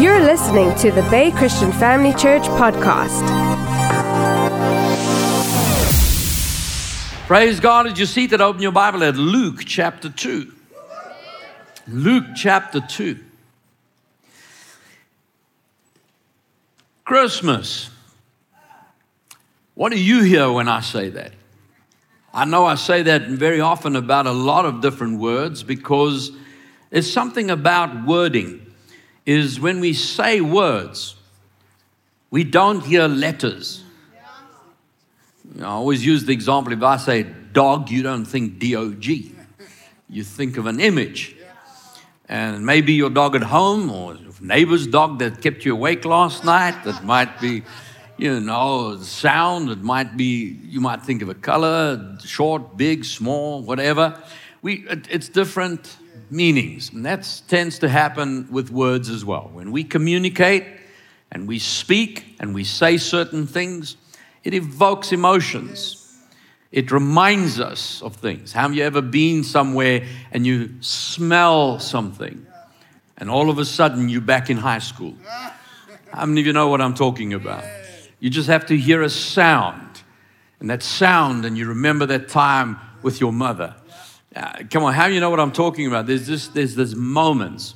You're listening to the Bay Christian Family Church podcast. Praise God. As you see that, open your Bible at Luke chapter 2. Luke chapter 2. Christmas. What do you hear when I say that? I know I say that very often about a lot of different words because it's something about wording. Is when we say words, we don't hear letters. I always use the example if I say dog, you don't think D O G. You think of an image. And maybe your dog at home or neighbor's dog that kept you awake last night, that might be you know, sound. It might be, you might think of a color, short, big, small, whatever. We, it, it's different meanings. And that tends to happen with words as well. When we communicate and we speak and we say certain things, it evokes emotions. It reminds us of things. Have you ever been somewhere and you smell something and all of a sudden you're back in high school? How many of you know what I'm talking about? You just have to hear a sound. And that sound, and you remember that time with your mother. Uh, come on, how do you know what I'm talking about? There's this, there's this moments.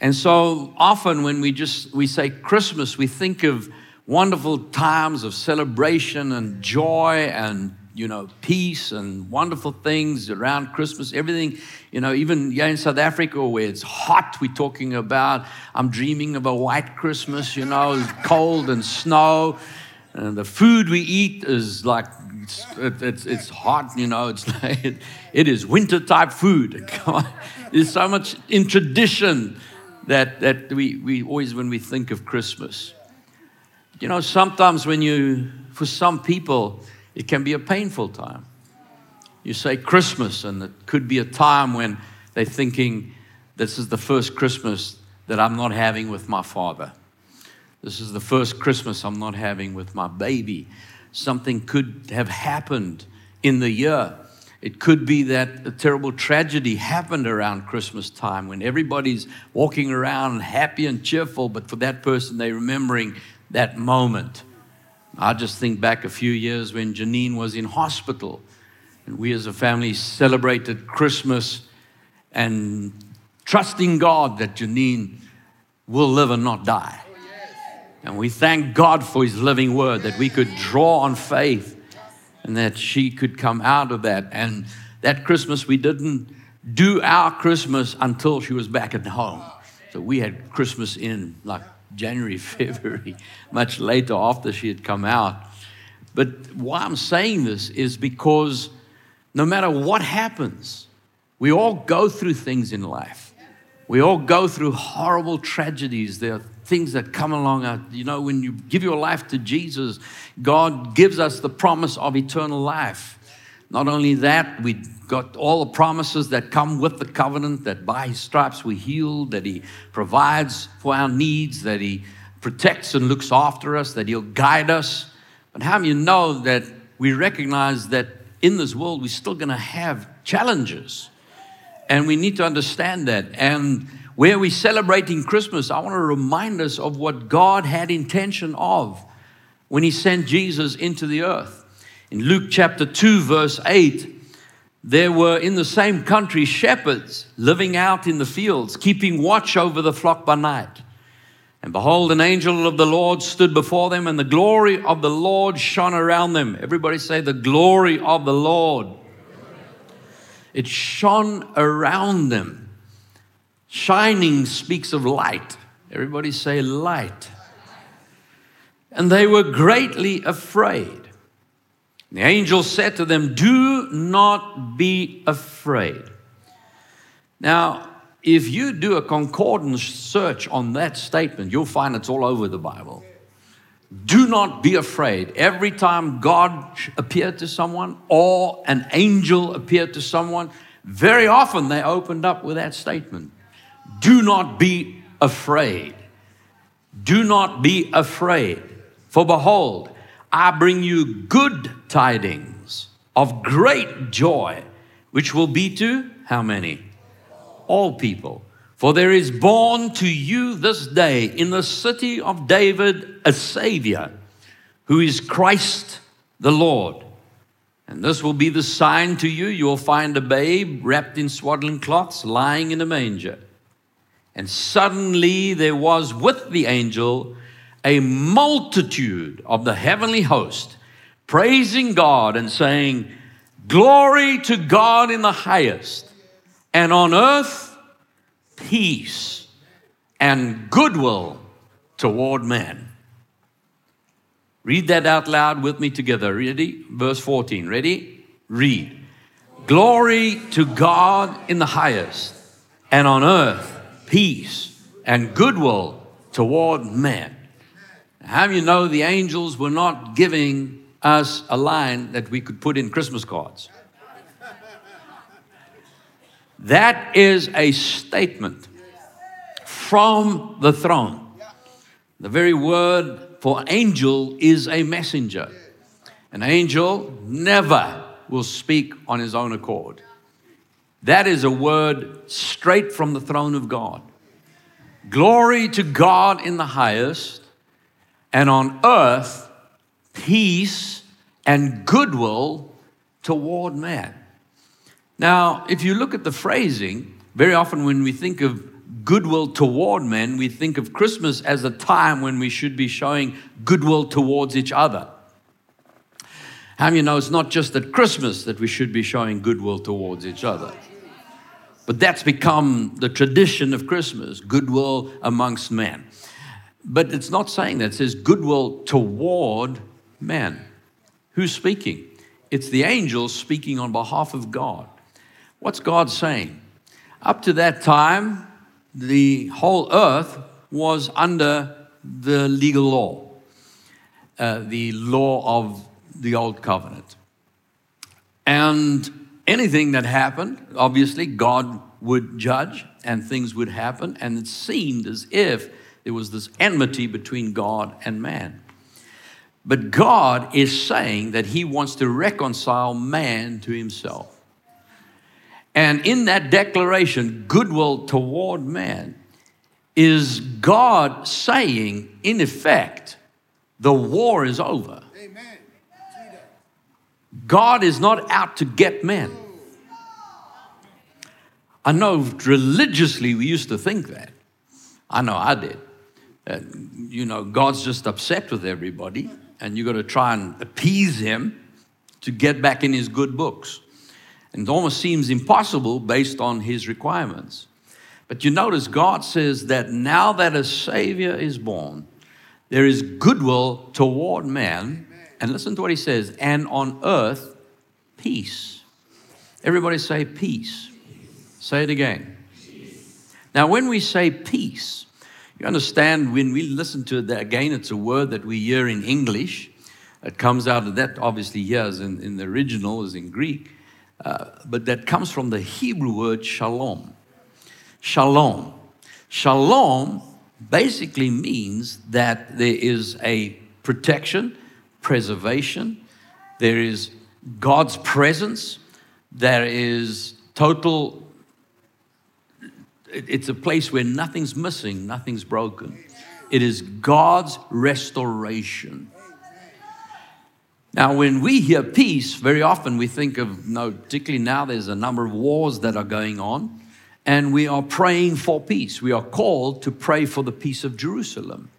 And so often when we just we say Christmas, we think of wonderful times of celebration and joy and you know, peace and wonderful things around Christmas, everything, you know, even yeah, in South Africa where it's hot, we're talking about, I'm dreaming of a white Christmas, you know, cold and snow. And the food we eat is like, it's, it's, it's hot, you know, it's it, it is winter type food. There's so much in tradition that, that we, we always, when we think of Christmas. You know, sometimes when you, for some people, it can be a painful time. You say Christmas, and it could be a time when they're thinking, this is the first Christmas that I'm not having with my father. This is the first Christmas I'm not having with my baby. Something could have happened in the year. It could be that a terrible tragedy happened around Christmas time when everybody's walking around happy and cheerful, but for that person, they're remembering that moment. I just think back a few years when Janine was in hospital, and we as a family celebrated Christmas and trusting God that Janine will live and not die. And we thank God for His living word that we could draw on faith and that she could come out of that. And that Christmas, we didn't do our Christmas until she was back at home. So we had Christmas in like January, February, much later after she had come out. But why I'm saying this is because no matter what happens, we all go through things in life. We all go through horrible tragedies. There are things that come along. You know, when you give your life to Jesus, God gives us the promise of eternal life. Not only that, we got all the promises that come with the covenant that by his stripes we healed, that he provides for our needs, that he protects and looks after us, that he'll guide us. But how do you know that we recognize that in this world we're still going to have challenges? And we need to understand that. And where we're celebrating Christmas, I want to remind us of what God had intention of when he sent Jesus into the earth. In Luke chapter 2, verse 8, there were in the same country shepherds living out in the fields, keeping watch over the flock by night. And behold, an angel of the Lord stood before them, and the glory of the Lord shone around them. Everybody say, The glory of the Lord. It shone around them. Shining speaks of light. Everybody say, Light. And they were greatly afraid. The angel said to them, Do not be afraid. Now, if you do a concordance search on that statement, you'll find it's all over the Bible. Do not be afraid. Every time God appeared to someone or an angel appeared to someone, very often they opened up with that statement Do not be afraid. Do not be afraid. For behold, I bring you good tidings of great joy, which will be to how many? All people For there is born to you this day in the city of David a Savior, who is Christ the Lord. And this will be the sign to you you will find a babe wrapped in swaddling cloths lying in a manger. And suddenly there was with the angel a multitude of the heavenly host praising God and saying, Glory to God in the highest, and on earth, peace and goodwill toward men. Read that out loud with me together. Ready? Verse 14. Ready? Read. Glory to God in the highest, and on earth, peace and goodwill toward men. How you know the angels were not giving us a line that we could put in Christmas cards? That is a statement from the throne. The very word for angel is a messenger. An angel never will speak on his own accord. That is a word straight from the throne of God. Glory to God in the highest, and on earth, peace and goodwill toward man. Now, if you look at the phrasing, very often when we think of goodwill toward men, we think of Christmas as a time when we should be showing goodwill towards each other. How you know it's not just at Christmas that we should be showing goodwill towards each other? But that's become the tradition of Christmas goodwill amongst men. But it's not saying that, it says goodwill toward men. Who's speaking? It's the angels speaking on behalf of God. What's God saying? Up to that time, the whole earth was under the legal law, uh, the law of the old covenant. And anything that happened, obviously, God would judge and things would happen. And it seemed as if there was this enmity between God and man. But God is saying that He wants to reconcile man to Himself. And in that declaration, goodwill toward man, is God saying, in effect, the war is over. Amen. God is not out to get men. I know religiously we used to think that. I know I did. Uh, you know, God's just upset with everybody, and you got to try and appease him to get back in his good books. And it almost seems impossible based on his requirements. But you notice God says that now that a Savior is born, there is goodwill toward man. And listen to what he says and on earth, peace. Everybody say peace. Say it again. Now, when we say peace, you understand when we listen to it again, it's a word that we hear in English. It comes out of that, obviously, here is in, in the original, is in Greek. Uh, but that comes from the Hebrew word shalom. Shalom. Shalom basically means that there is a protection, preservation, there is God's presence, there is total, it's a place where nothing's missing, nothing's broken. It is God's restoration. Now, when we hear peace, very often we think of, no, particularly now there's a number of wars that are going on, and we are praying for peace. We are called to pray for the peace of Jerusalem.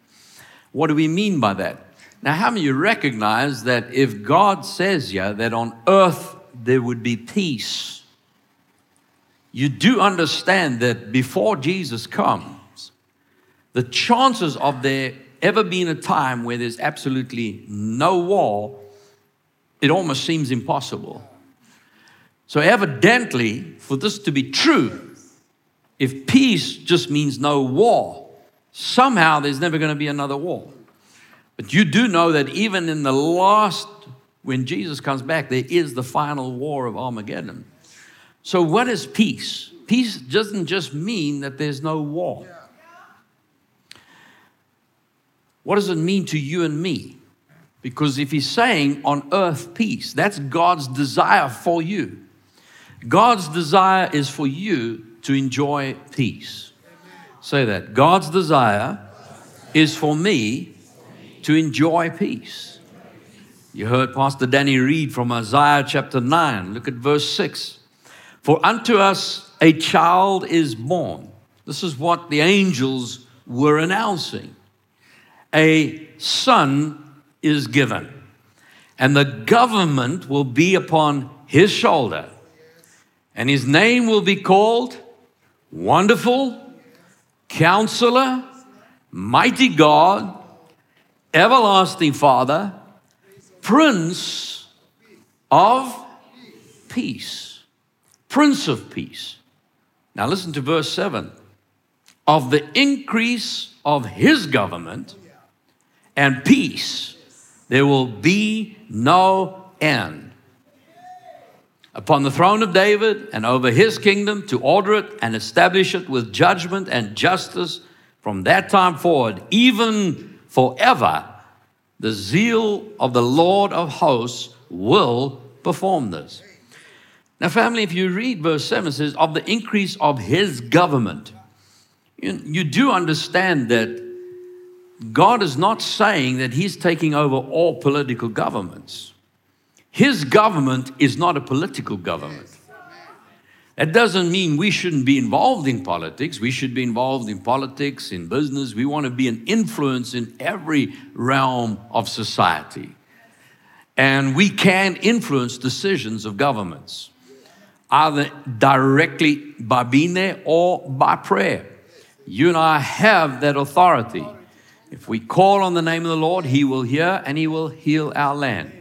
What do we mean by that? Now, how many of you recognize that if God says yeah, that on earth there would be peace, you do understand that before Jesus comes, the chances of there ever being a time where there's absolutely no war it almost seems impossible. So, evidently, for this to be true, if peace just means no war, somehow there's never going to be another war. But you do know that even in the last, when Jesus comes back, there is the final war of Armageddon. So, what is peace? Peace doesn't just mean that there's no war. What does it mean to you and me? Because if he's saying on earth peace, that's God's desire for you. God's desire is for you to enjoy peace. Say that. God's desire is for me to enjoy peace. You heard Pastor Danny read from Isaiah chapter 9. Look at verse 6. For unto us a child is born. This is what the angels were announcing. A son is given, and the government will be upon his shoulder, and his name will be called Wonderful, Counselor, Mighty God, Everlasting Father, Prince of Peace. Prince of Peace. Now listen to verse 7. Of the increase of his government and peace, there will be no end. Upon the throne of David and over his kingdom to order it and establish it with judgment and justice from that time forward, even forever, the zeal of the Lord of hosts will perform this. Now, family, if you read verse 7, it says, of the increase of his government. You, you do understand that God is not saying that he's taking over all political governments. His government is not a political government. That doesn't mean we shouldn't be involved in politics. We should be involved in politics, in business. We want to be an influence in every realm of society. And we can influence decisions of governments, either directly by being there or by prayer. You and I have that authority. If we call on the name of the Lord, He will hear and He will heal our land.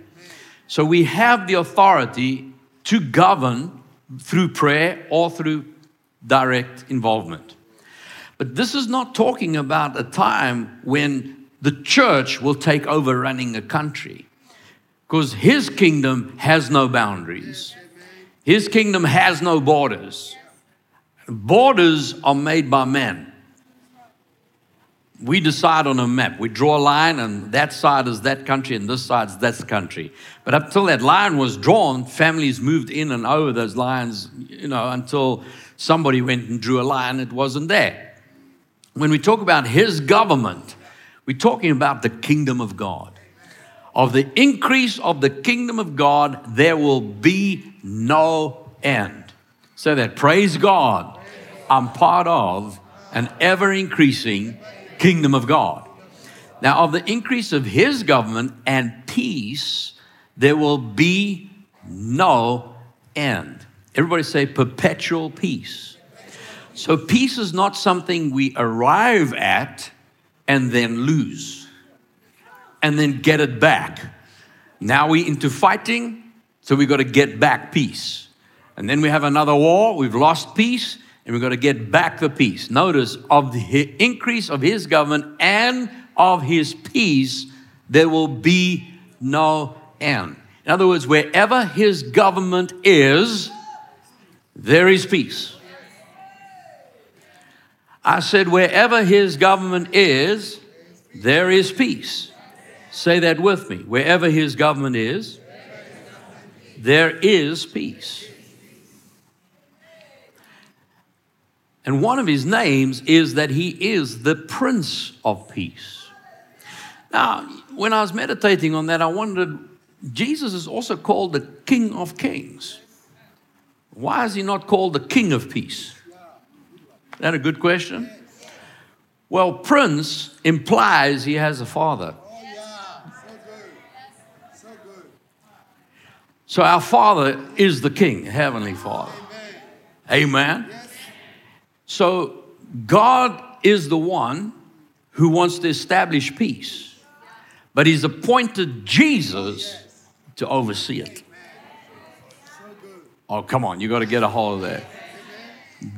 So we have the authority to govern through prayer or through direct involvement. But this is not talking about a time when the church will take over running a country. Because his kingdom has no boundaries, his kingdom has no borders. Borders are made by men. We decide on a map. We draw a line, and that side is that country, and this side is that country. But up till that line was drawn, families moved in and over those lines, you know, until somebody went and drew a line, it wasn't there. When we talk about his government, we're talking about the kingdom of God. Of the increase of the kingdom of God, there will be no end. So that, praise God, I'm part of an ever increasing kingdom of God. Now, of the increase of his government and peace, there will be no end. Everybody say perpetual peace. So, peace is not something we arrive at and then lose and then get it back. Now we into fighting, so we got to get back peace. And then we have another war, we've lost peace, and we're going to get back the peace. Notice, of the increase of his government and of his peace, there will be no end. In other words, wherever his government is, there is peace. I said, wherever his government is, there is peace. Say that with me. Wherever his government is, there is peace. And one of his names is that he is the Prince of Peace. Now, when I was meditating on that, I wondered Jesus is also called the King of Kings. Why is he not called the King of Peace? Is that a good question? Well, Prince implies he has a father. So our Father is the King, Heavenly Father. Amen. So God is the one who wants to establish peace, but He's appointed Jesus to oversee it. Oh, come on, you got to get a hold of that.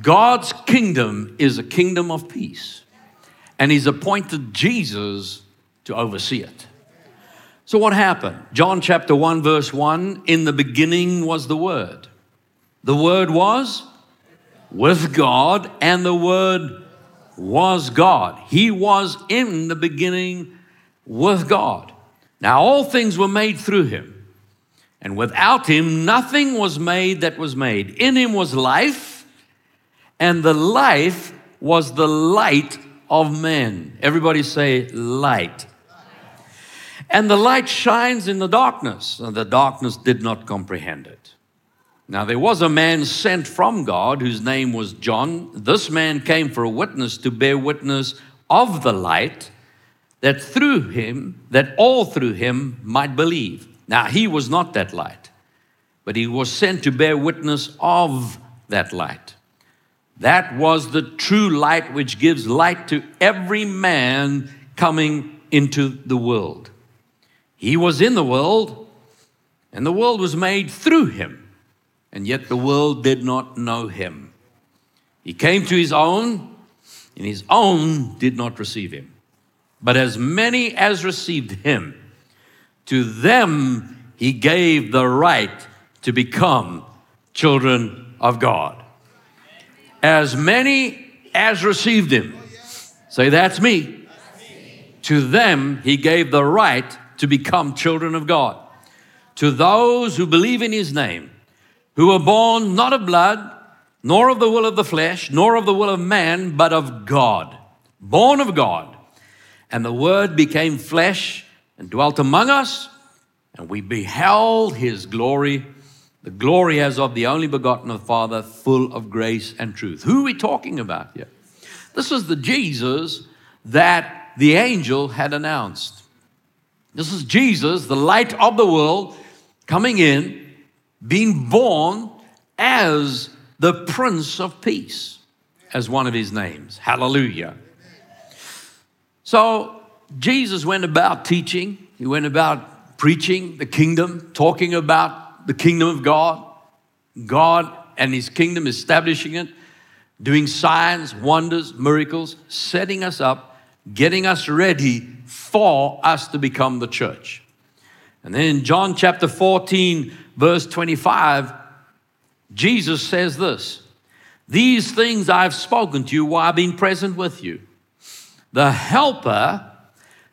God's kingdom is a kingdom of peace, and He's appointed Jesus to oversee it. So, what happened? John chapter 1, verse 1 In the beginning was the Word. The Word was with God, and the Word was God. He was in the beginning with God. Now, all things were made through Him. And without him, nothing was made that was made. In him was life, and the life was the light of men. Everybody say, light. And the light shines in the darkness, and the darkness did not comprehend it. Now, there was a man sent from God whose name was John. This man came for a witness to bear witness of the light, that through him, that all through him might believe. Now, he was not that light, but he was sent to bear witness of that light. That was the true light which gives light to every man coming into the world. He was in the world, and the world was made through him, and yet the world did not know him. He came to his own, and his own did not receive him. But as many as received him, to them he gave the right to become children of God as many as received him. Say, that's me. To them, he gave the right to become children of God. To those who believe in his name, who were born not of blood, nor of the will of the flesh, nor of the will of man, but of God. Born of God. And the Word became flesh and dwelt among us, and we beheld his glory the glory as of the only begotten of the Father, full of grace and truth. Who are we talking about here? This is the Jesus that the angel had announced. This is Jesus, the light of the world, coming in, being born as the Prince of Peace, as one of his names. Hallelujah. So, Jesus went about teaching, he went about preaching the kingdom, talking about the kingdom of God, God and his kingdom, establishing it, doing signs, wonders, miracles, setting us up, getting us ready for us to become the church. And then John chapter 14, verse 25, Jesus says this These things I've spoken to you while I've been present with you. The Helper,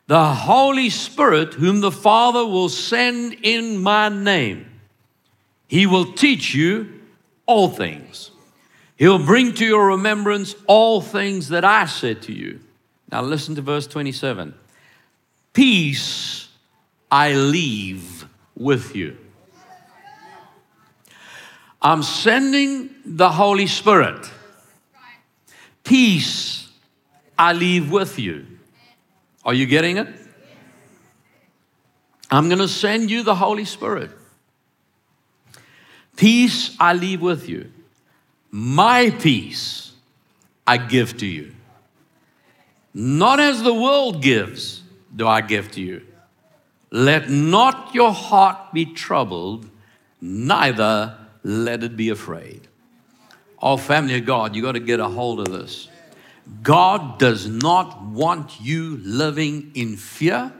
the Holy Spirit, whom the Father will send in my name he will teach you all things. He'll bring to your remembrance all things that I said to you. Now, listen to verse 27 Peace I leave with you. I'm sending the Holy Spirit. Peace I leave with you. Are you getting it? I'm going to send you the Holy Spirit. Peace I leave with you. My peace I give to you. Not as the world gives, do I give to you. Let not your heart be troubled, neither let it be afraid. Oh, family of God, you got to get a hold of this. God does not want you living in fear,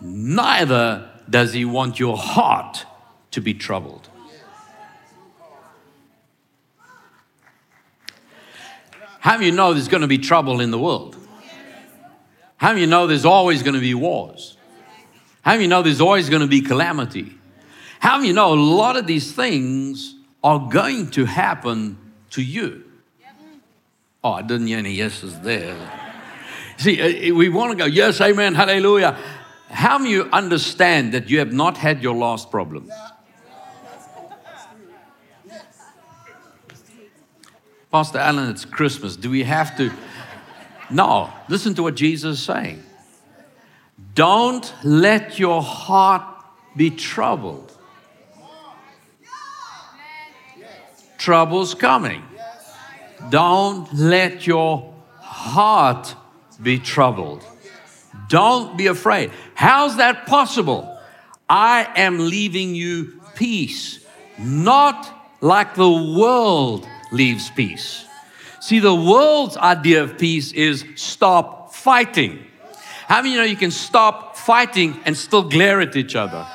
neither does He want your heart to be troubled. How do you know there's going to be trouble in the world? How do you know there's always going to be wars? How do you know there's always going to be calamity? How do you know a lot of these things are going to happen to you? Oh, I didn't hear any yeses there. See, uh, we want to go, yes, amen, hallelujah. How do you understand that you have not had your last problem? Pastor Allan, it's Christmas. Do we have to? No, listen to what Jesus is saying. Don't let your heart be troubled. Trouble's coming. Don't let your heart be troubled. Don't be afraid. How's that possible? I am leaving you peace, not like the world leaves peace. See, the world's idea of peace is stop fighting. How many you know you can stop fighting and still glare at each other?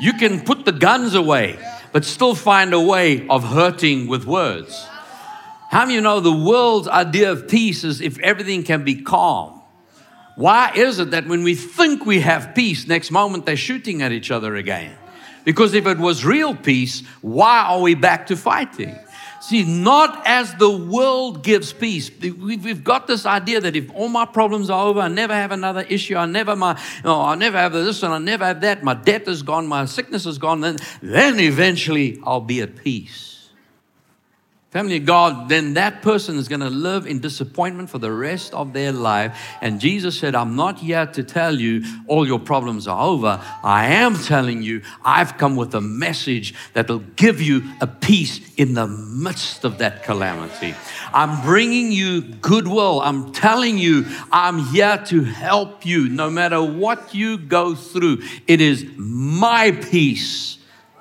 You can put the guns away, but still find a way of hurting with words. How many you know the world's idea of peace is if everything can be calm? Why is it that when we think we have peace, next moment they're shooting at each other again? Because if it was real peace, why are we back to fighting? See, not as the world gives peace. We've got this idea that if all my problems are over, I never have another issue, I never my, oh, I never have this and I never have that, my debt is gone, my sickness is gone, then, then eventually I'll be at peace. Family of God, then that person is going to live in disappointment for the rest of their life. And Jesus said, I'm not here to tell you all your problems are over. I am telling you, I've come with a message that will give you a peace in the midst of that calamity. I'm bringing you goodwill. I'm telling you, I'm here to help you no matter what you go through. It is my peace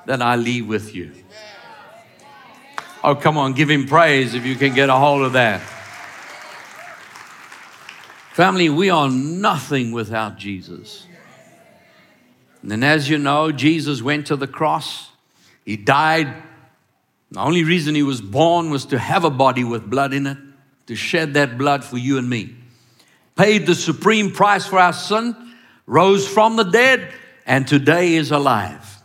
that I leave with you. Oh, come on, give him praise if you can get a hold of that. Family, we are nothing without Jesus. And as you know, Jesus went to the cross. He died. The only reason he was born was to have a body with blood in it, to shed that blood for you and me. Paid the supreme price for our sin, rose from the dead, and today is alive.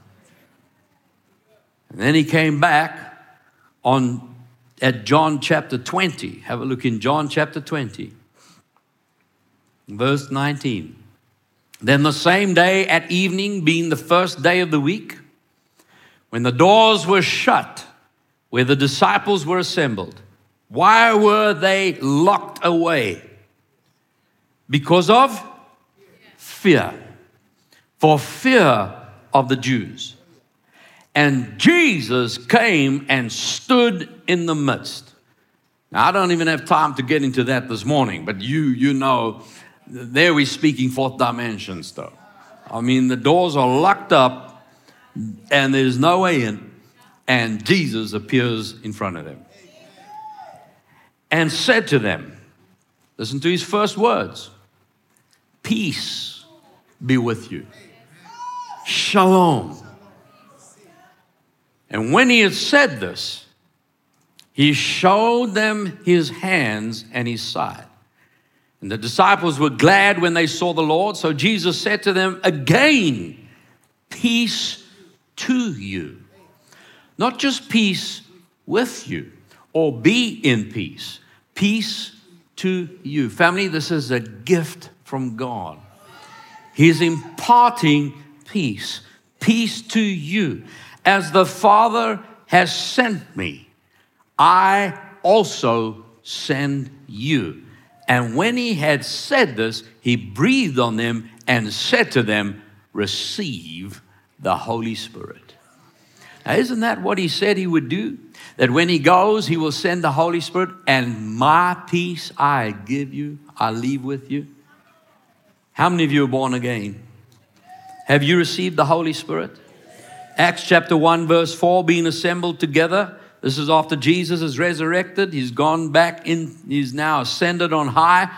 And then he came back on at John chapter 20. Have a look in John chapter 20, verse 19. Then the same day at evening, being the first day of the week, when the doors were shut, where the disciples were assembled, why were they locked away? Because of fear. For fear of the Jews. And Jesus came and stood in the midst. Now, I don't even have time to get into that this morning, but you, you know, there we're speaking fourth dimension stuff. I mean, the doors are locked up and there's no way in, and Jesus appears in front of them and said to them, Listen to his first words Peace be with you. Shalom and when he had said this, he showed them his hands and his side. And the disciples were glad when they saw the Lord. So Jesus said to them again, Peace to you. Not just peace with you or be in peace, peace to you. Family, this is a gift from God. He's imparting peace, peace to you. As the Father has sent me, I also send you. And when he had said this, he breathed on them and said to them, Receive the Holy Spirit. Now, isn't that what he said he would do? That when he goes, he will send the Holy Spirit, and my peace I give you, I leave with you. How many of you are born again? Have you received the Holy Spirit? Acts chapter 1, verse 4, being assembled together. This is after Jesus is resurrected. He's gone back in, he's now ascended on high,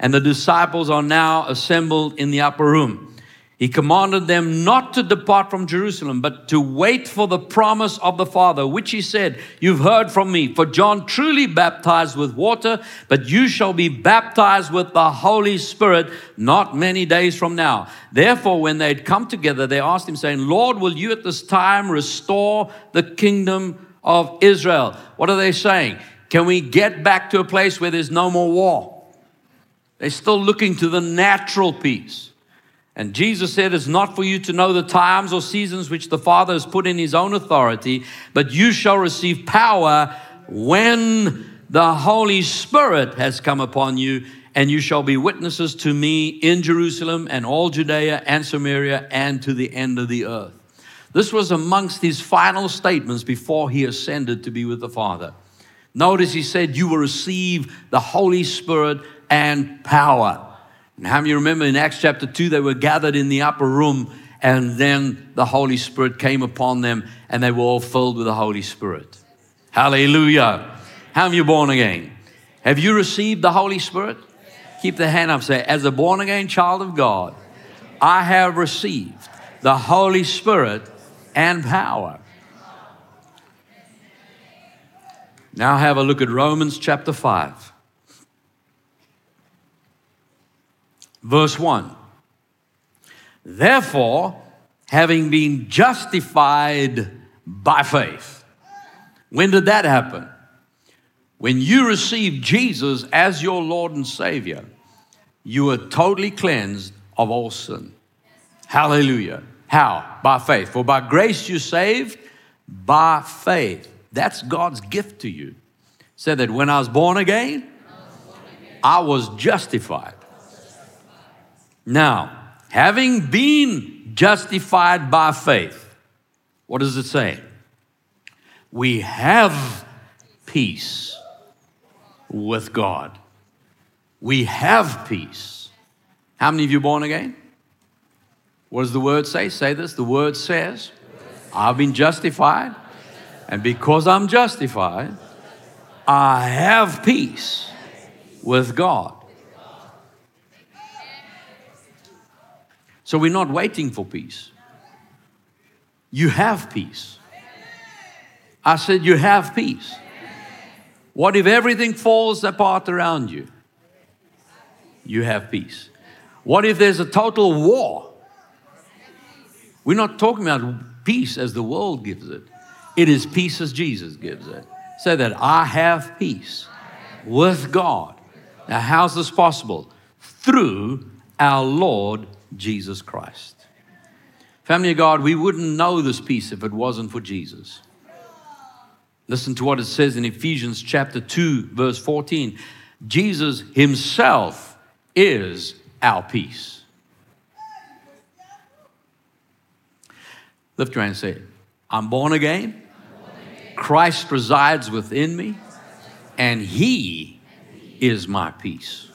and the disciples are now assembled in the upper room. He commanded them not to depart from Jerusalem, but to wait for the promise of the Father, which he said, You've heard from me. For John truly baptized with water, but you shall be baptized with the Holy Spirit not many days from now. Therefore, when they had come together, they asked him, saying, Lord, will you at this time restore the kingdom of Israel? What are they saying? Can we get back to a place where there's no more war? They're still looking to the natural peace. And Jesus said, It's not for you to know the times or seasons which the Father has put in His own authority, but you shall receive power when the Holy Spirit has come upon you, and you shall be witnesses to me in Jerusalem and all Judea and Samaria and to the end of the earth. This was amongst his final statements before he ascended to be with the Father. Notice he said, You will receive the Holy Spirit and power. And how many remember in Acts chapter 2, they were gathered in the upper room, and then the Holy Spirit came upon them, and they were all filled with the Holy Spirit. Hallelujah. How many you born again? Have you received the Holy Spirit? Keep the hand up, say, as a born again child of God, I have received the Holy Spirit and power. Now have a look at Romans chapter 5. Verse 1. Therefore, having been justified by faith. When did that happen? When you received Jesus as your Lord and Savior, you were totally cleansed of all sin. Hallelujah. How? By faith. For by grace you're saved by faith. That's God's gift to you. Said that when I was born again, I was justified. Now, having been justified by faith, what does it say? We have peace with God. We have peace. How many of you born again? What does the word say? Say this. The word says, I've been justified, and because I'm justified, I have peace with God. So we're not waiting for peace. You have peace. I said, You have peace. What if everything falls apart around you? You have peace. What if there's a total war? We're not talking about peace as the world gives it, it is peace as Jesus gives it. Say that I have peace with God. Now, how's this possible? Through our Lord Jesus Christ. Family of God, we wouldn't know this peace if it wasn't for Jesus. Listen to what it says in Ephesians chapter 2, verse 14. Jesus himself is our peace. Lift your hand and say, I'm born again. Christ resides within me, and He is my peace.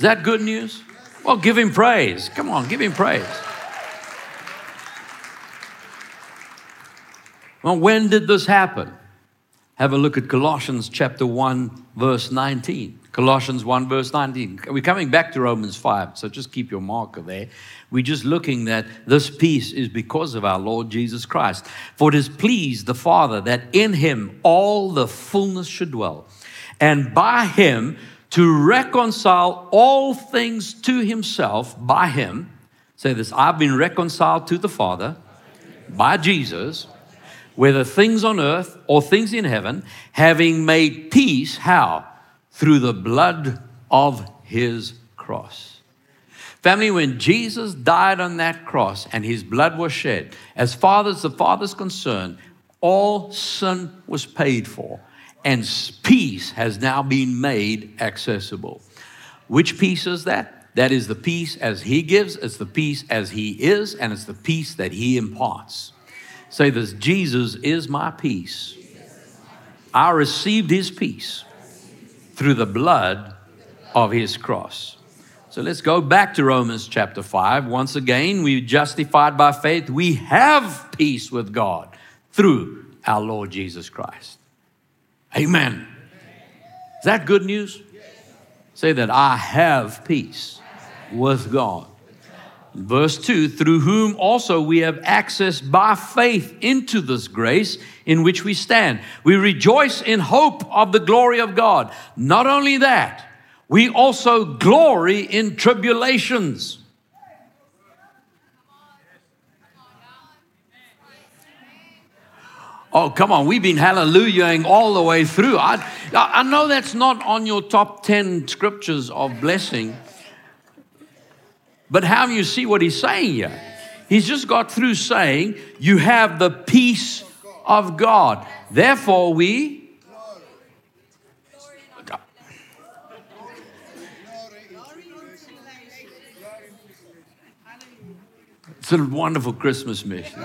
Is that good news? Well, give Him praise. Come on, give Him praise. Well, when did this happen? Have a look at Colossians chapter 1, verse 19. Colossians 1, verse 19. We're coming back to Romans 5, so just keep your marker there. We're just looking that this peace is because of our Lord Jesus Christ. For it has pleased the Father that in him all the fullness should dwell, and by him to reconcile all things to himself, by him. Say this I've been reconciled to the Father by Jesus whether things on earth or things in heaven, having made peace, how? Through the blood of his cross. Family, when Jesus died on that cross and his blood was shed, as far as the Father's concerned, all sin was paid for, and peace has now been made accessible. Which peace is that? That is the peace as he gives, it's the peace as he is, and it's the peace that he imparts. Say this Jesus is my peace. I received his peace through the blood of his cross. So let's go back to Romans chapter 5. Once again, we justified by faith. We have peace with God through our Lord Jesus Christ. Amen. Is that good news? Say that I have peace with God. Verse 2 through whom also we have access by faith into this grace in which we stand. We rejoice in hope of the glory of God. Not only that, we also glory in tribulations. Oh, come on. We've been hallelujahing all the way through. I, I know that's not on your top 10 scriptures of blessing. But how you see what he's saying here? He's just got through saying, You have the peace of God. Therefore, we. It's a wonderful Christmas mission.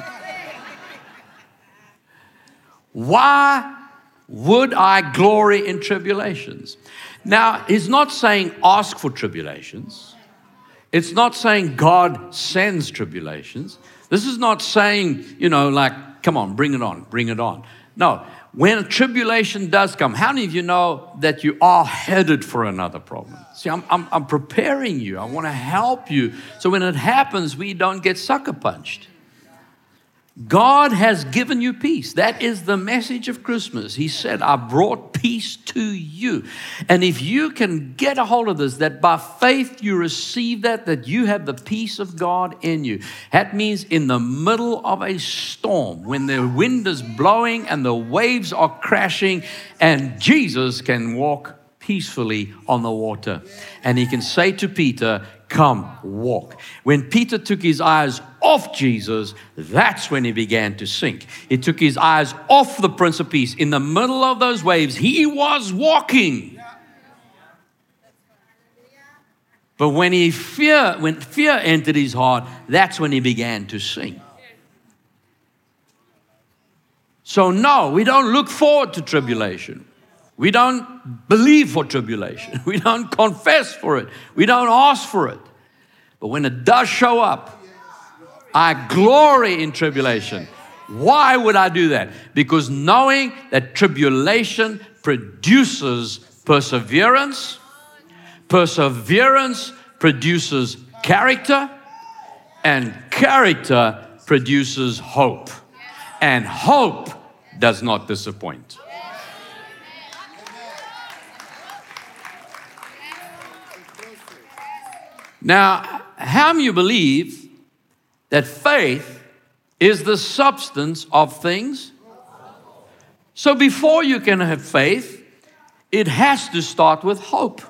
Why would I glory in tribulations? Now, he's not saying ask for tribulations. It's not saying God sends tribulations. This is not saying, you know, like, come on, bring it on, bring it on. No, when a tribulation does come, how many of you know that you are headed for another problem? See, I'm, I'm, I'm preparing you. I want to help you. So when it happens, we don't get sucker punched. God has given you peace. That is the message of Christmas. He said, I brought peace to you. And if you can get a hold of this, that by faith you receive that, that you have the peace of God in you. That means in the middle of a storm, when the wind is blowing and the waves are crashing, and Jesus can walk peacefully on the water. And he can say to Peter, Come, walk. When Peter took his eyes off Jesus, that's when he began to sink. He took his eyes off the Prince of Peace. In the middle of those waves, he was walking. But when he fear, when fear entered his heart, that's when he began to sink. So, no, we don't look forward to tribulation. We don't believe for tribulation. We don't confess for it. We don't ask for it. But when it does show up, I glory in tribulation. Why would I do that? Because knowing that tribulation produces perseverance, perseverance produces character, and character produces hope. And hope does not disappoint. Now, how do you believe that faith is the substance of things? So before you can have faith, it has to start with hope.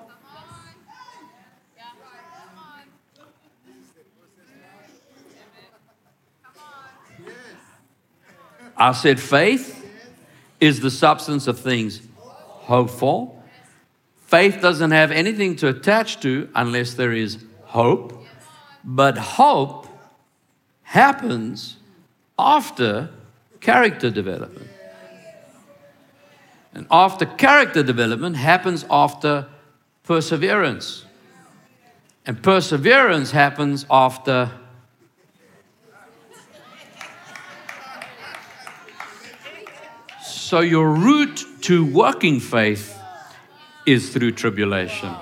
I said faith is the substance of things hoped for. Faith doesn't have anything to attach to unless there is hope, but hope happens after character development. And after character development happens after perseverance. And perseverance happens after So your route to working faith is through tribulation.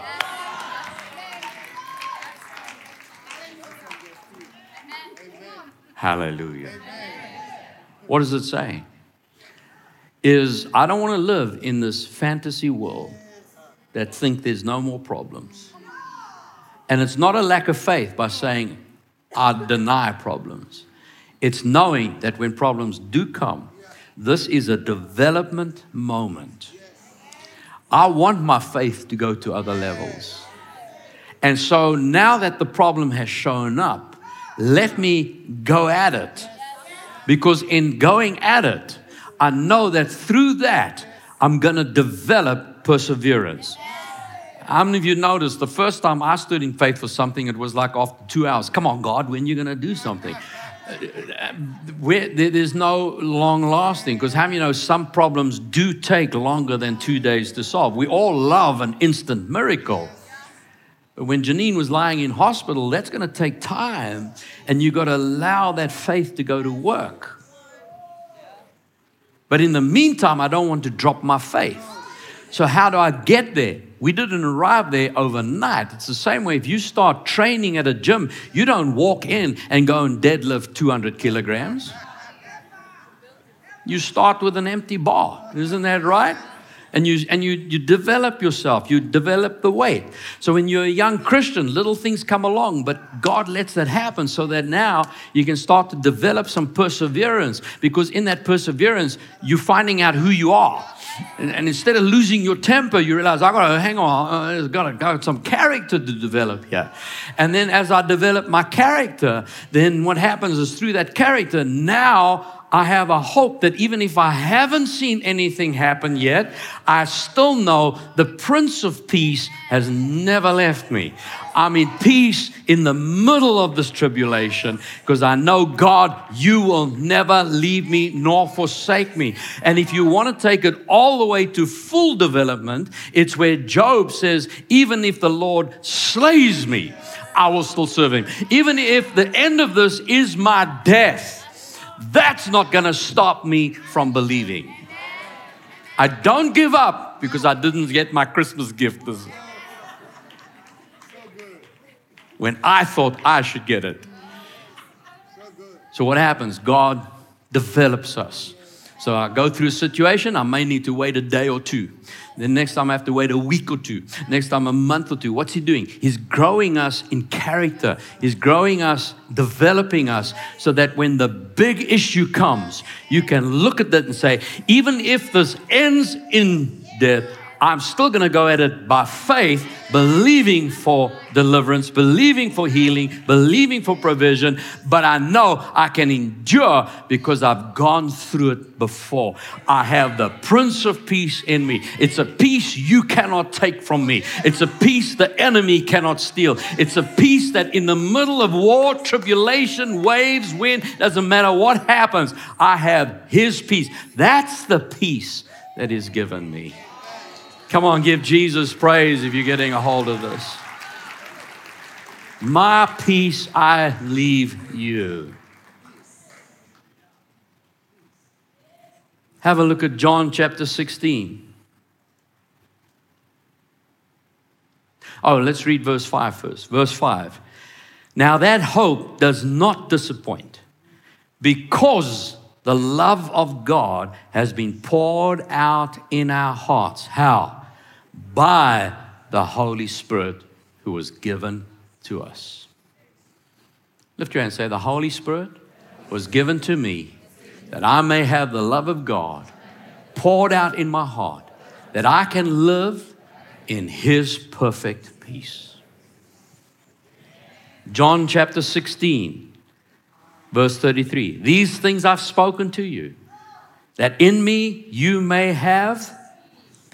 Hallelujah. What does it say? Is I don't want to live in this fantasy world that think there's no more problems. And it's not a lack of faith by saying I deny problems. It's knowing that when problems do come, this is a development moment. I want my faith to go to other levels. And so now that the problem has shown up, let me go at it. Because in going at it, I know that through that, I'm going to develop perseverance. How many of you noticed the first time I stood in faith for something, it was like after two hours. Come on, God, when are you going to do something? Uh, where, there's no long lasting because how many know some problems do take longer than two days to solve? We all love an instant miracle. But when Janine was lying in hospital, that's going to take time, and you've got to allow that faith to go to work. But in the meantime, I don't want to drop my faith. So, how do I get there? We didn't arrive there overnight. It's the same way if you start training at a gym, you don't walk in and go and deadlift 200 kilograms. You start with an empty bar. Isn't that right? And you and you you develop yourself. You develop the weight. So when you're a young christian little things come along but god lets that happen so that now you can start to develop some perseverance. Because in that perseverance you're finding out who you are. And, and instead of losing your temper you realize i gotta hang on uh, i've got, got some character to develop here. And then as i develop my character then what happens is through that character now I have a hope that even if I haven't seen anything happen yet, I still know the Prince of Peace has never left me. I'm in peace in the middle of this tribulation because I know, God, you will never leave me nor forsake me. And if you want to take it all the way to full development, it's where Job says, even if the Lord slays me, I will still serve him. Even if the end of this is my death, that's not going to stop me from believing. I don't give up because I didn't get my Christmas gift this when I thought I should get it. So what happens? God develops us. So I go through a situation, I may need to wait a day or two. The next time I have to wait a week or two. Next time a month or two. What's he doing? He's growing us in character. He's growing us, developing us, so that when the big issue comes, you can look at that and say, even if this ends in death, I'm still going to go at it by faith, believing for deliverance, believing for healing, believing for provision. But I know I can endure because I've gone through it before. I have the Prince of Peace in me. It's a peace you cannot take from me, it's a peace the enemy cannot steal. It's a peace that in the middle of war, tribulation, waves, wind, doesn't matter what happens, I have His peace. That's the peace that is given me. Come on, give Jesus praise if you're getting a hold of this. My peace I leave you. Have a look at John chapter 16. Oh, let's read verse 5 first. Verse 5. Now that hope does not disappoint because the love of God has been poured out in our hearts. How? By the Holy Spirit who was given to us. Lift your hand and say, The Holy Spirit was given to me that I may have the love of God poured out in my heart, that I can live in His perfect peace. John chapter 16, verse 33 These things I've spoken to you, that in me you may have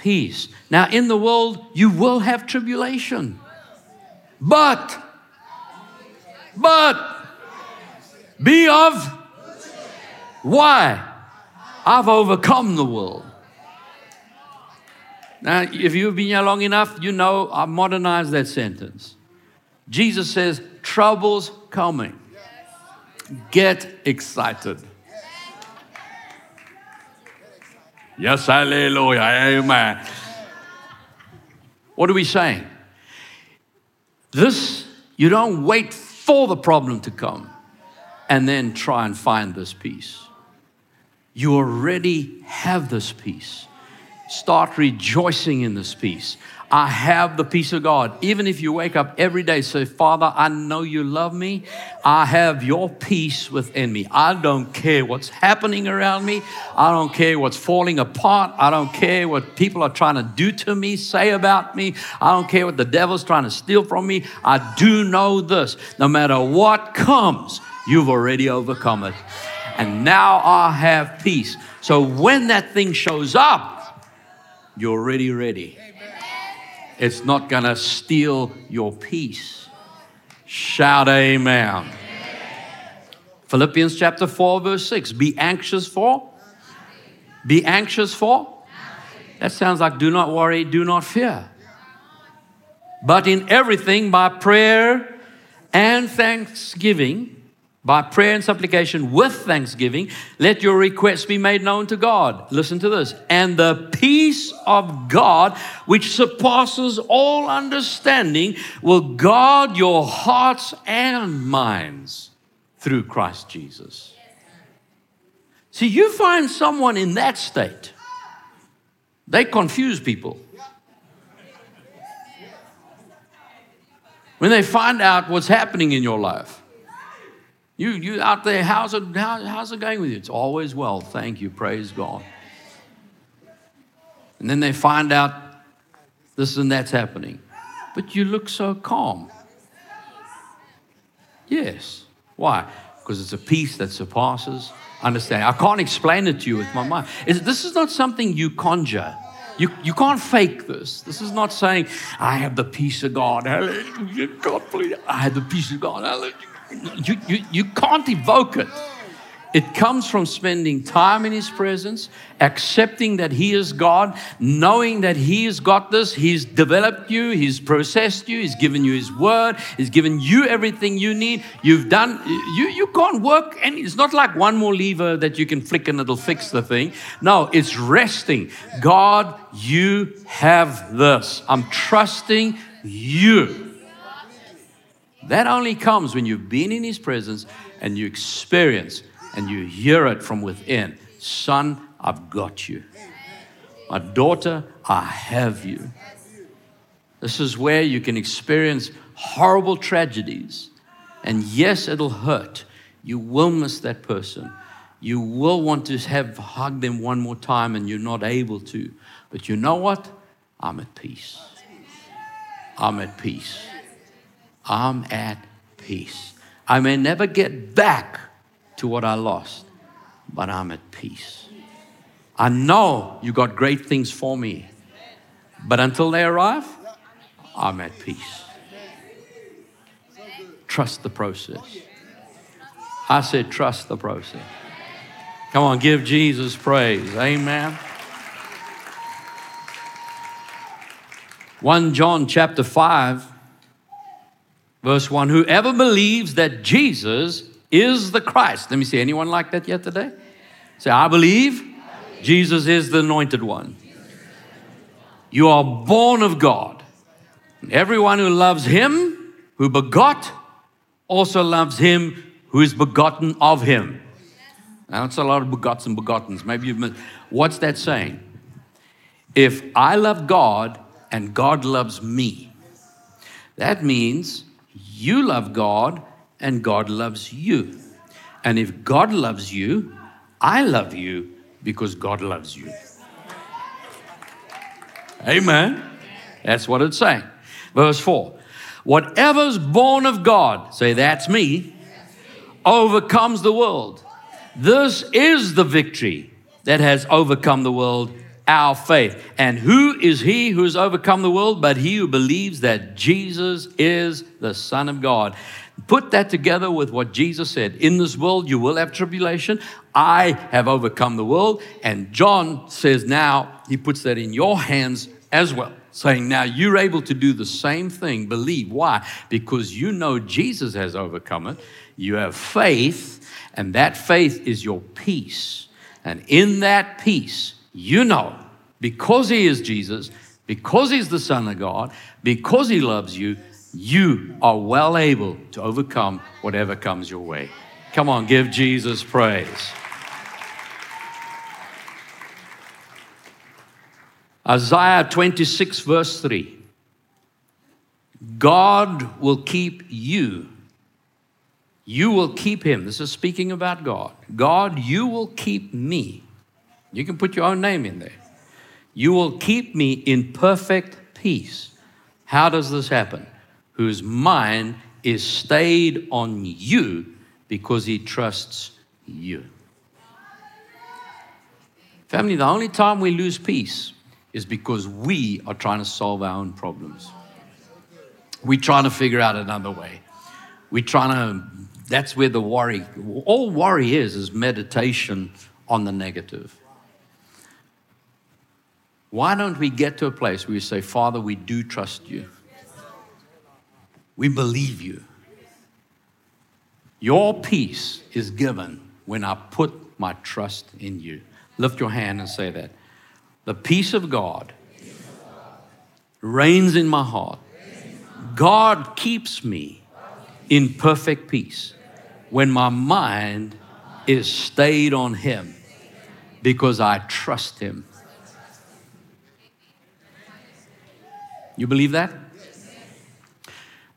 peace. Now, in the world, you will have tribulation. But, but, be of why? I've overcome the world. Now, if you've been here long enough, you know I modernized that sentence. Jesus says, Trouble's coming. Get excited. Yes, hallelujah, amen. What are we saying? This, you don't wait for the problem to come and then try and find this peace. You already have this peace. Start rejoicing in this peace. I have the peace of God. Even if you wake up every day, say, Father, I know you love me. I have your peace within me. I don't care what's happening around me. I don't care what's falling apart. I don't care what people are trying to do to me, say about me. I don't care what the devil's trying to steal from me. I do know this. No matter what comes, you've already overcome it. And now I have peace. So when that thing shows up, you're already ready. It's not going to steal your peace. Shout amen. Philippians chapter 4, verse 6. Be anxious for? Be anxious for? That sounds like do not worry, do not fear. But in everything, by prayer and thanksgiving, by prayer and supplication with thanksgiving, let your requests be made known to God. Listen to this. And the peace of God, which surpasses all understanding, will guard your hearts and minds through Christ Jesus. See, you find someone in that state, they confuse people. When they find out what's happening in your life, you, you out there, how's it, how, how's it going with you? It's always well. Thank you. Praise God. And then they find out this and that's happening. But you look so calm. Yes. Why? Because it's a peace that surpasses understanding. I can't explain it to you with my mind. It's, this is not something you conjure. You, you can't fake this. This is not saying, I have the peace of God. Hallelujah. God, please. I have the peace of God. Hallelujah you, you, you can't evoke it. It comes from spending time in His presence, accepting that He is God, knowing that He has got this. He's developed you, He's processed you, He's given you His word, He's given you everything you need. You've done, you, you can't work, and it's not like one more lever that you can flick and it'll fix the thing. No, it's resting. God, you have this. I'm trusting you. That only comes when you've been in His presence and you experience and you hear it from within Son, I've got you. My daughter, I have you. This is where you can experience horrible tragedies. And yes, it'll hurt. You will miss that person. You will want to have hug them one more time and you're not able to. But you know what? I'm at peace. I'm at peace. I'm at peace. I may never get back to what I lost, but I'm at peace. I know you got great things for me, but until they arrive, I'm at peace. Trust the process. I said, trust the process. Come on, give Jesus praise. Amen. 1 John chapter 5, verse 1 Whoever believes that Jesus is the Christ. Let me see, anyone like that yet today? Say, I believe Jesus is the anointed one. You are born of God. Everyone who loves him, who begot, also loves him who is begotten of him. Now, a lot of begots and begottens. Maybe you've missed. What's that saying? If I love God and God loves me, that means you love God and God loves you. And if God loves you, I love you because God loves you. Amen. That's what it's saying. Verse 4 Whatever's born of God, say that's me, overcomes the world. This is the victory that has overcome the world, our faith. And who is he who has overcome the world but he who believes that Jesus is the Son of God? Put that together with what Jesus said In this world you will have tribulation. I have overcome the world. And John says now, he puts that in your hands as well, saying, Now you're able to do the same thing. Believe. Why? Because you know Jesus has overcome it. You have faith, and that faith is your peace. And in that peace, you know, because He is Jesus, because He's the Son of God, because He loves you, you are well able to overcome whatever comes your way. Come on, give Jesus praise. Isaiah 26, verse 3. God will keep you. You will keep him. This is speaking about God. God, you will keep me. You can put your own name in there. You will keep me in perfect peace. How does this happen? whose mind is stayed on you because he trusts you. Family, the only time we lose peace is because we are trying to solve our own problems. We're trying to figure out another way. We're trying to, that's where the worry, all worry is, is meditation on the negative. Why don't we get to a place where we say, Father, we do trust you. We believe you. Your peace is given when I put my trust in you. Lift your hand and say that. The peace of God reigns in my heart. God keeps me in perfect peace when my mind is stayed on Him because I trust Him. You believe that?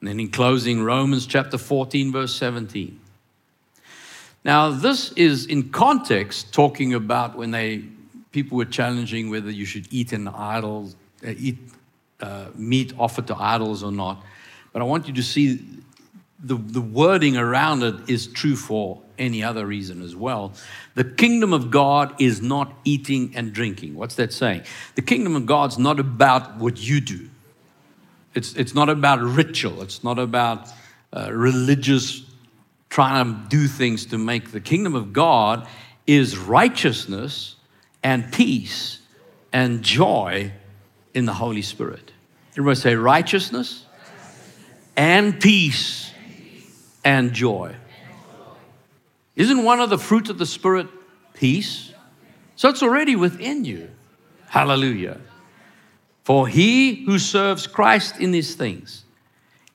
And then in closing, Romans chapter 14, verse 17. Now, this is in context talking about when they people were challenging whether you should eat an idol, uh, eat uh, meat offered to idols or not. But I want you to see the, the wording around it is true for any other reason as well. The kingdom of God is not eating and drinking. What's that saying? The kingdom of God's not about what you do. It's, it's not about ritual, it's not about uh, religious trying to do things to make the kingdom of God is righteousness and peace and joy in the Holy Spirit. Everybody say righteousness and peace and joy. Isn't one of the fruits of the Spirit peace? So it's already within you. Hallelujah. For he who serves Christ in these things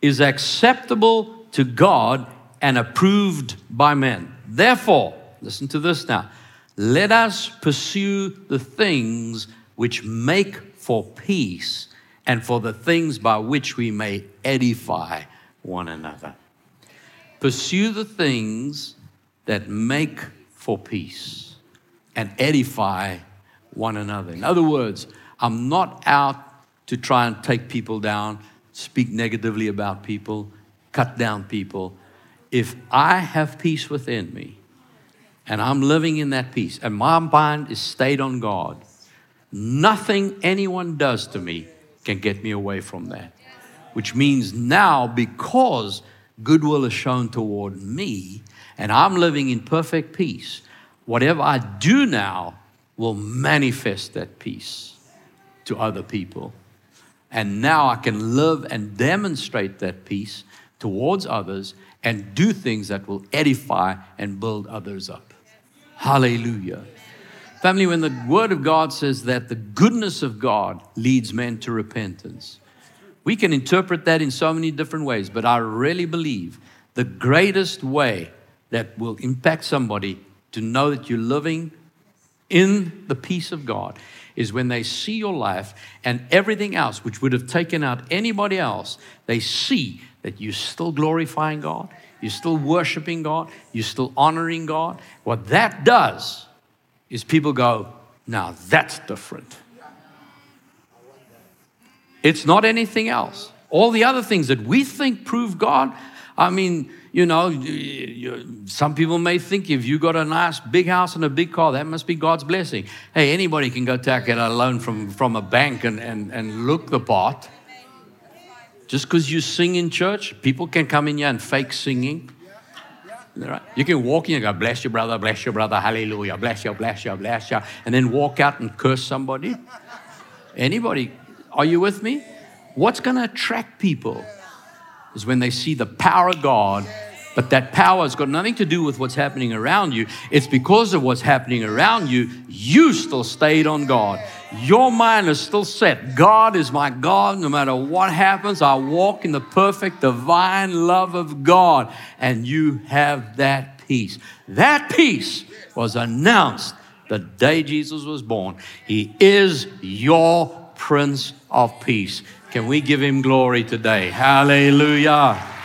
is acceptable to God and approved by men. Therefore, listen to this now. Let us pursue the things which make for peace and for the things by which we may edify one another. Pursue the things that make for peace and edify one another. In other words, I'm not out to try and take people down, speak negatively about people, cut down people. If I have peace within me and I'm living in that peace and my mind is stayed on God, nothing anyone does to me can get me away from that. Which means now, because goodwill is shown toward me and I'm living in perfect peace, whatever I do now will manifest that peace to other people. And now I can live and demonstrate that peace towards others and do things that will edify and build others up. Hallelujah. Family, when the Word of God says that the goodness of God leads men to repentance, we can interpret that in so many different ways, but I really believe the greatest way that will impact somebody to know that you're living in the peace of God is when they see your life and everything else, which would have taken out anybody else, they see that you're still glorifying God, you're still worshiping God, you're still honoring God. What that does is people go, now that's different. It's not anything else. All the other things that we think prove God, I mean, you know, some people may think if you got a nice big house and a big car, that must be God's blessing. Hey, anybody can go take out a loan from, from a bank and, and, and look the part. Just because you sing in church, people can come in here and fake singing. Right? You can walk in and go, bless you, brother, bless you, brother, hallelujah, bless you, bless you, bless you, and then walk out and curse somebody. Anybody, are you with me? What's going to attract people is when they see the power of God but that power has got nothing to do with what's happening around you. It's because of what's happening around you, you still stayed on God. Your mind is still set. God is my God. No matter what happens, I walk in the perfect divine love of God. And you have that peace. That peace was announced the day Jesus was born. He is your Prince of Peace. Can we give him glory today? Hallelujah.